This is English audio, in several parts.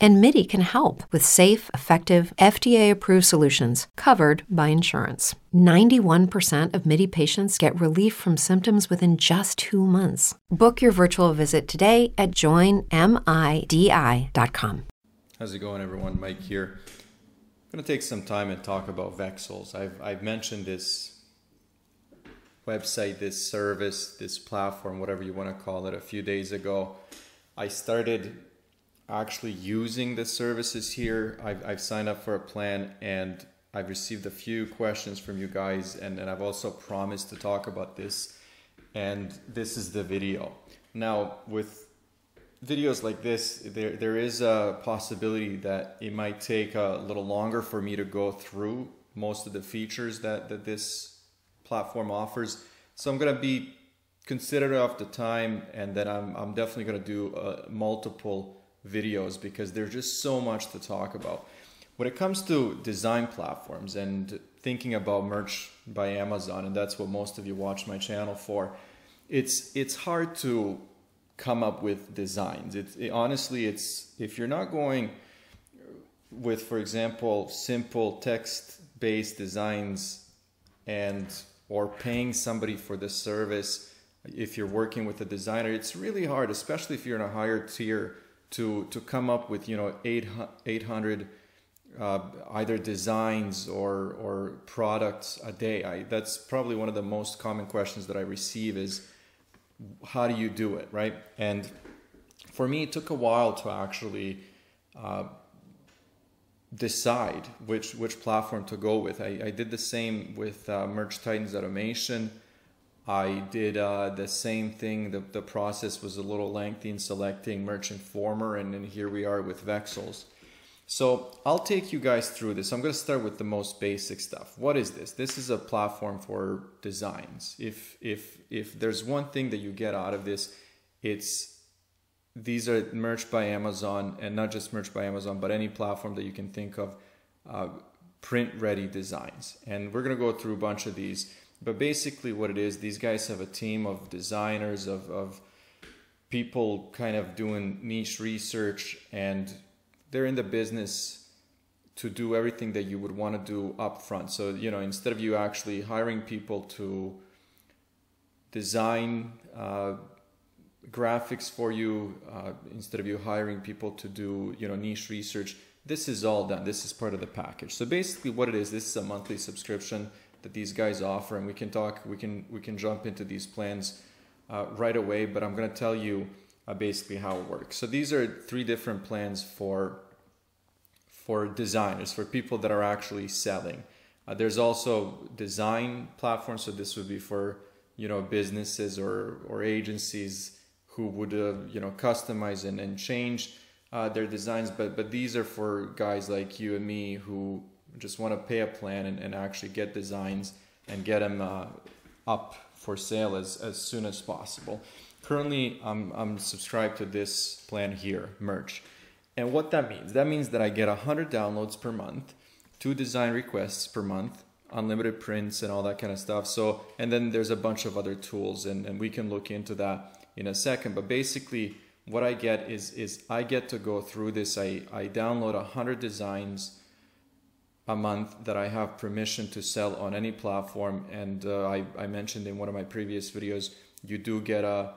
And MIDI can help with safe, effective, FDA approved solutions covered by insurance. 91% of MIDI patients get relief from symptoms within just two months. Book your virtual visit today at joinmidi.com. How's it going, everyone? Mike here. I'm going to take some time and talk about Vexels. I've, I've mentioned this website, this service, this platform, whatever you want to call it, a few days ago. I started actually using the services here. I've, I've signed up for a plan and I've received a few questions from you guys, and, and I've also promised to talk about this. And this is the video. Now, with videos like this, there, there is a possibility that it might take a little longer for me to go through most of the features that, that this platform offers. So I'm going to be considerate of the time, and then I'm, I'm definitely going to do uh, multiple videos because there's just so much to talk about. When it comes to design platforms and thinking about merch by Amazon, and that's what most of you watch my channel for, it's it's hard to come up with designs. It's it, honestly, it's if you're not going with, for example, simple text-based designs and or paying somebody for the service if you're working with a designer it's really hard especially if you're in a higher tier to to come up with you know 800 uh, either designs or or products a day. I, that's probably one of the most common questions that I receive is how do you do it, right? And for me, it took a while to actually uh, decide which which platform to go with. I, I did the same with uh, Merch Titans Automation. I did uh, the same thing. The, the process was a little lengthy in selecting Merch Informer, and then here we are with Vexels. So I'll take you guys through this. I'm going to start with the most basic stuff. What is this? This is a platform for designs. If if if there's one thing that you get out of this, it's these are merch by Amazon, and not just merch by Amazon, but any platform that you can think of, uh, print ready designs. And we're going to go through a bunch of these. But basically, what it is, these guys have a team of designers, of, of people kind of doing niche research and they're in the business to do everything that you would want to do up front. So, you know, instead of you actually hiring people to design uh, graphics for you, uh, instead of you hiring people to do, you know, niche research, this is all done. This is part of the package. So basically what it is, this is a monthly subscription that these guys offer and we can talk, we can, we can jump into these plans uh, right away, but I'm going to tell you uh, basically how it works. So these are three different plans for for designers, for people that are actually selling. Uh, there's also design platforms, so this would be for you know businesses or or agencies who would uh, you know customize and, and change uh, their designs. But but these are for guys like you and me who just want to pay a plan and, and actually get designs and get them uh, up for sale as, as soon as possible. Currently, I'm, I'm subscribed to this plan here, Merch. And what that means, that means that I get 100 downloads per month, two design requests per month, unlimited prints and all that kind of stuff. So, and then there's a bunch of other tools and, and we can look into that in a second. But basically what I get is, is I get to go through this. I, I download 100 designs a month that I have permission to sell on any platform. And uh, I, I mentioned in one of my previous videos, you do get a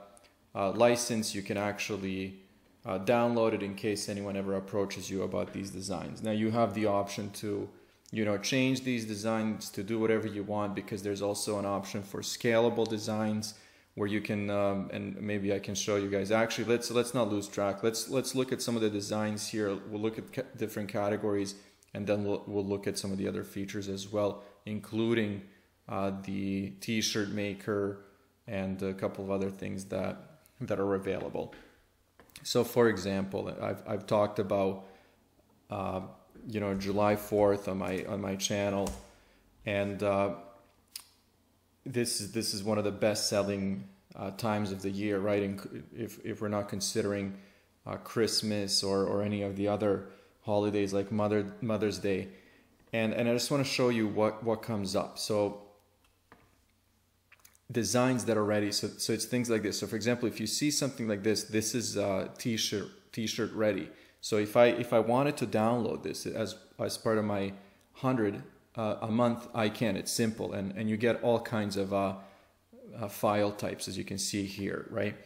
uh, license, you can actually uh, download it in case anyone ever approaches you about these designs. Now you have the option to, you know, change these designs to do whatever you want because there's also an option for scalable designs where you can, um, and maybe I can show you guys. Actually, let's let's not lose track. Let's let's look at some of the designs here. We'll look at ca different categories, and then we'll we'll look at some of the other features as well, including uh, the T-shirt maker and a couple of other things that that are available. So, for example, I've, I've talked about uh, you know July 4th on my on my channel, and uh, this is this is one of the best selling uh, times of the year, right? if if we're not considering uh, Christmas or, or any of the other holidays like Mother Mother's Day. And, and I just want to show you what, what comes up. So designs that are ready. So, so it's things like this. So for example, if you see something like this, this is a t-shirt, t-shirt ready. So if I, if I wanted to download this as, as part of my hundred uh, a month, I can, it's simple. And, and you get all kinds of uh, uh, file types as you can see here, right?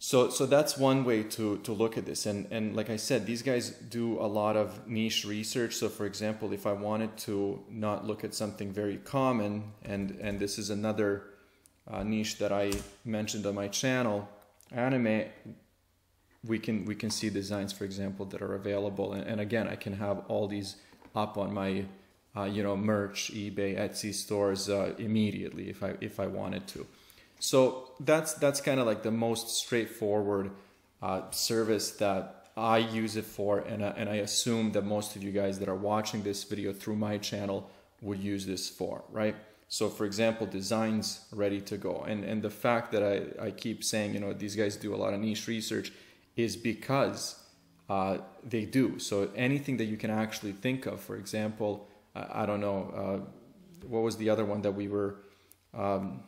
So, so that's one way to, to look at this. And, and like I said, these guys do a lot of niche research. So for example, if I wanted to not look at something very common, and, and this is another uh, niche that I mentioned on my channel, anime, we can, we can see designs, for example, that are available. And, and again, I can have all these up on my, uh, you know, merch, eBay, Etsy stores uh, immediately if I, if I wanted to. So that's that's kind of like the most straightforward uh, service that I use it for, and uh, and I assume that most of you guys that are watching this video through my channel would use this for, right? So for example, designs ready to go, and and the fact that I I keep saying you know these guys do a lot of niche research is because uh, they do. So anything that you can actually think of, for example, I, I don't know uh, what was the other one that we were. Um,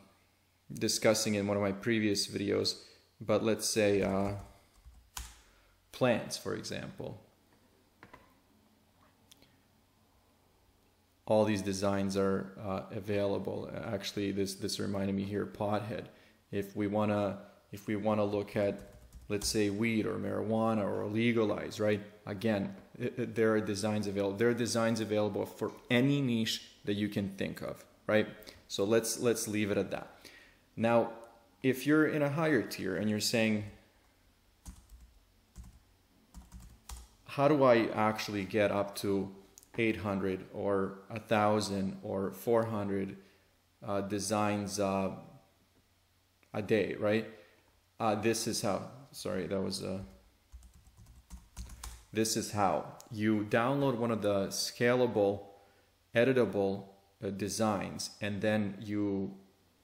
discussing in one of my previous videos, but let's say uh, plants, for example. All these designs are uh, available. Actually, this this reminded me here, pothead. If we wanna if we wanna look at let's say weed or marijuana or legalize, right? Again, there are designs available. There are designs available for any niche that you can think of, right? So let's let's leave it at that. Now, if you're in a higher tier and you're saying, how do I actually get up to 800 or 1000 or 400 uh, designs uh, a day, right? Uh, this is how, sorry, that was uh, this is how you download one of the scalable, editable uh, designs and then you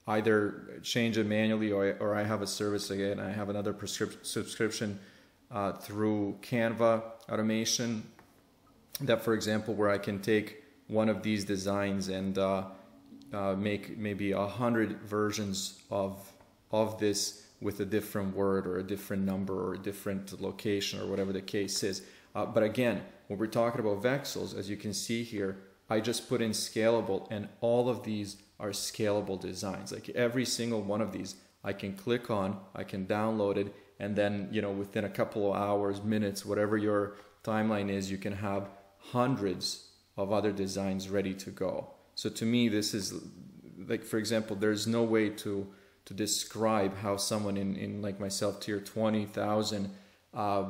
either change it manually or, or I have a service again. I have another prescription subscription uh, through Canva automation that, for example, where I can take one of these designs and uh, uh, make maybe a hundred versions of of this with a different word or a different number or a different location or whatever the case is. Uh, but again, when we're talking about Vexels, as you can see here, I just put in scalable and all of these are scalable designs. Like every single one of these, I can click on, I can download it, and then, you know, within a couple of hours, minutes, whatever your timeline is, you can have hundreds of other designs ready to go. So to me, this is like, for example, there's no way to to describe how someone in, in like myself, tier 20,000, uh,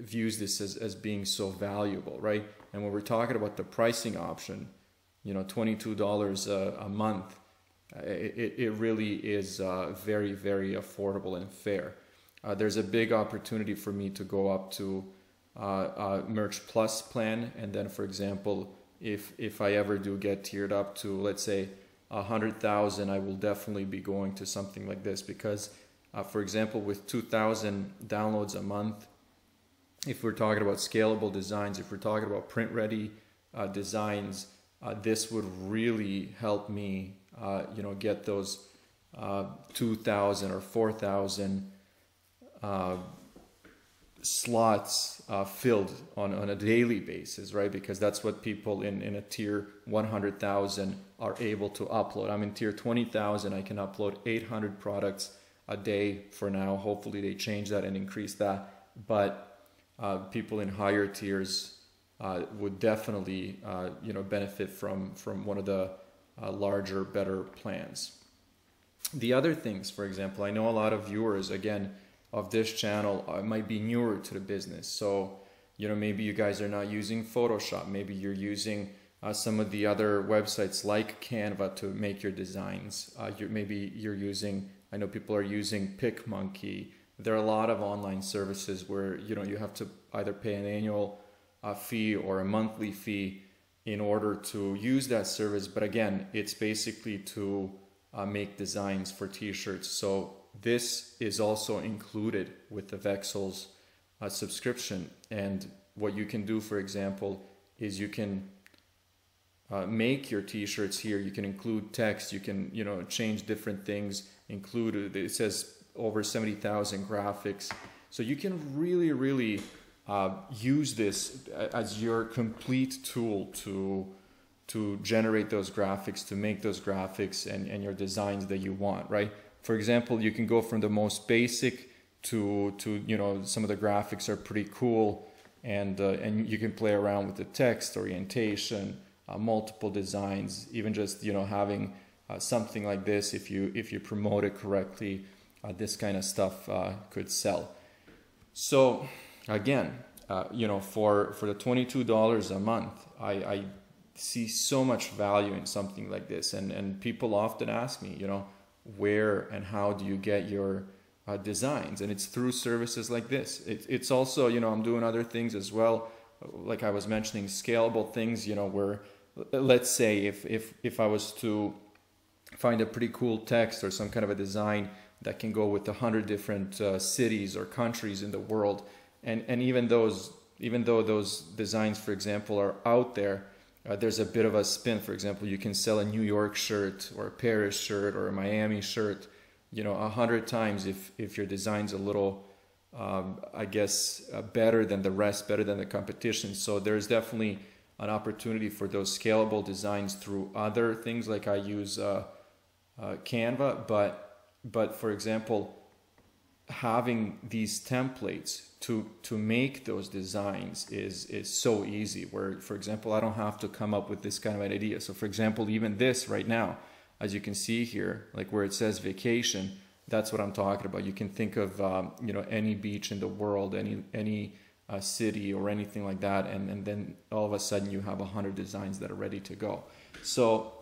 views this as, as being so valuable, right? And when we're talking about the pricing option, you know, $22 a, a month, uh, it, it really is uh, very, very affordable and fair. Uh, there's a big opportunity for me to go up to uh, a Merch Plus plan. And then, for example, if, if I ever do get tiered up to, let's say, a hundred thousand, I will definitely be going to something like this because, uh, for example, with 2,000 downloads a month, if we're talking about scalable designs, if we're talking about print ready uh, designs, uh, this would really help me, uh, you know, get those uh, 2,000 or 4,000 uh, slots uh, filled on, on a daily basis, right? Because that's what people in, in a tier 100,000 are able to upload. I'm in tier 20,000, I can upload 800 products a day for now. Hopefully they change that and increase that. But uh, people in higher tiers uh, would definitely uh, you know benefit from from one of the uh, larger, better plans. The other things, for example, I know a lot of viewers again of this channel uh, might be newer to the business, so you know maybe you guys are not using Photoshop, maybe you're using uh, some of the other websites like Canva to make your designs. You're, maybe you're using, I know people are using PicMonkey. There are a lot of online services where you know you have to either pay an annual a fee or a monthly fee in order to use that service. But again, it's basically to uh, make designs for t-shirts. So this is also included with the Vexels uh, subscription. And what you can do, for example, is you can uh, make your t-shirts here. You can include text. You can you know change different things. Include it says over seventy thousand graphics. So you can really really uh, use this as your complete tool to to generate those graphics, to make those graphics and, and your designs that you want, right? For example, you can go from the most basic to to you know some of the graphics are pretty cool and uh, and you can play around with the text orientation uh, multiple designs even just you know having uh, something like this if you if you promote it correctly this kind of stuff uh, could sell. So again uh, you know for for the $22 a month I, I see so much value in something like this. And and people often ask me you know where and how do you get your uh, designs? And it's through services like this. It, it's also you know i'm doing other things as well. Like i was mentioning scalable things you know where let's say if if if i was to find a pretty cool text or some kind of a design that can go with a hundred different uh, cities or countries in the world and and even those even though those designs for example are out there uh, there's a bit of a spin for example you can sell a new york shirt or a paris shirt or a miami shirt you know a hundred times if if your design's a little um, I guess uh, better than the rest, better than the competition. So there's definitely an opportunity for those scalable designs through other things like I use uh, uh, Canva, but but for example, having these templates to to make those designs is is so easy. Where for example, I don't have to come up with this kind of an idea. So for example, even this right now as you can see here, like where it says vacation, that's what I'm talking about. You can think of um, you know any beach in the world, any any uh, city or anything like that, and and then all of a sudden you have a hundred designs that are ready to go. So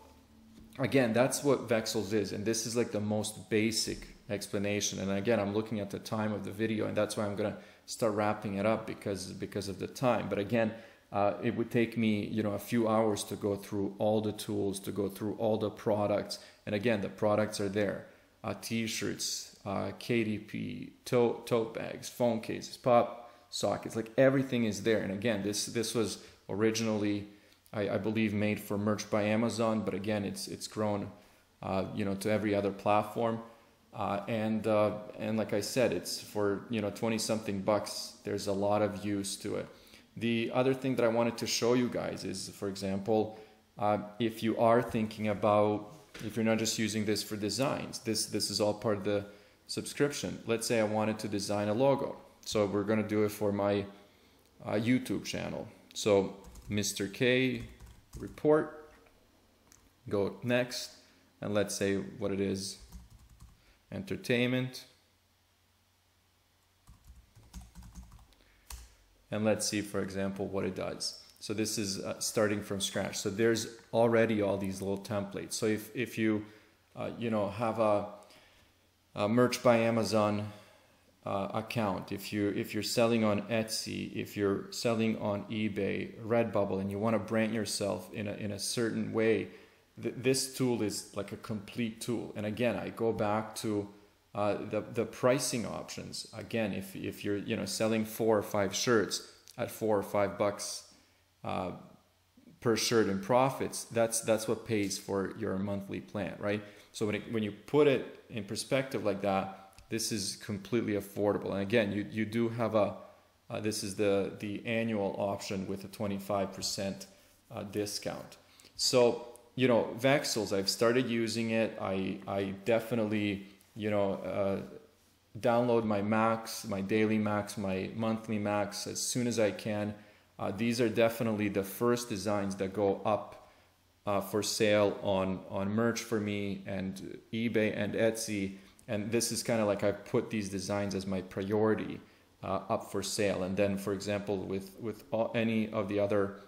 again, that's what Vexels is, and this is like the most basic explanation. And again, I'm looking at the time of the video, and that's why I'm gonna start wrapping it up because because of the time. But again uh, it would take me, you know, a few hours to go through all the tools, to go through all the products. And again, the products are there: uh, t-shirts, uh, KDP, tote, tote bags, phone cases, pop sockets. Like everything is there. And again, this this was originally, I, I believe, made for merch by Amazon, but again, it's it's grown, uh, you know, to every other platform. Uh, and uh, and like I said, it's for you know twenty something bucks. There's a lot of use to it. The other thing that I wanted to show you guys is, for example, uh, if you are thinking about, if you're not just using this for designs, this, this is all part of the subscription. Let's say I wanted to design a logo. So we're going to do it for my uh, YouTube channel. So Mr. K report, go next, and let's say what it is, entertainment. and let's see, for example, what it does. So this is uh, starting from scratch. So there's already all these little templates. So if, if you, uh, you know, have a, a merch by Amazon uh, account, if you if you're selling on Etsy, if you're selling on eBay, Redbubble, and you want to brand yourself in a in a certain way, th- this tool is like a complete tool. And again, I go back to uh, the the pricing options. Again if if you're you know selling four or five shirts at four or five bucks uh, per shirt in profits that's that's what pays for your monthly plan right? So when it, when you put it in perspective like that this is completely affordable and again you you do have a uh, this is the the annual option with a 25% uh, discount so you know Vexels I've started using it I I definitely you know, uh, download my max, my daily max, my monthly max as soon as I can. Uh, these are definitely the first designs that go up uh, for sale on on merch for me and eBay and Etsy. And this is kind of like I put these designs as my priority uh, up for sale. And then, for example, with with all, any of the other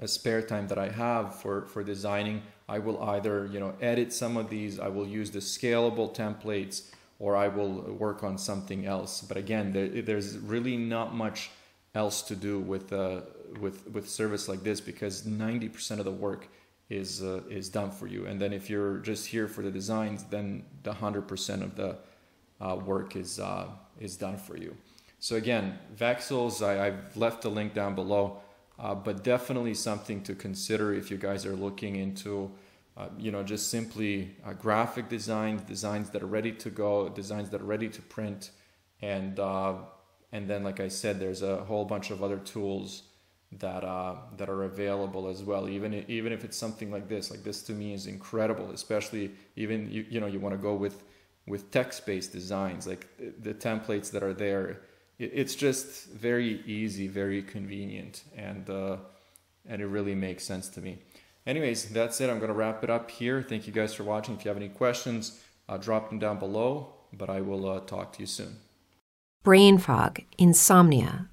uh, spare time that I have for for designing, I will either you know edit some of these, I will use the scalable templates, or I will work on something else. But again, there, there's really not much else to do with uh, with with service like this because 90% of the work is uh, is done for you. And then if you're just here for the designs, then the 100% of the uh, work is uh, is done for you. So again, Vexels, I, I've left the link down below, uh, but definitely something to consider if you guys are looking into, uh, you know, just simply uh, graphic designs, designs that are ready to go, designs that are ready to print, and uh, and then like I said, there's a whole bunch of other tools that uh, that are available as well. Even even if it's something like this, like this to me is incredible. Especially even you you know you want to go with with text-based designs, like the templates that are there it's just very easy, very convenient, and uh, and it really makes sense to me. Anyways, that's it. I'm to wrap it up here. Thank you guys for watching. If you have any questions, uh, drop them down below. But I will uh, talk to you soon. Brain fog, insomnia,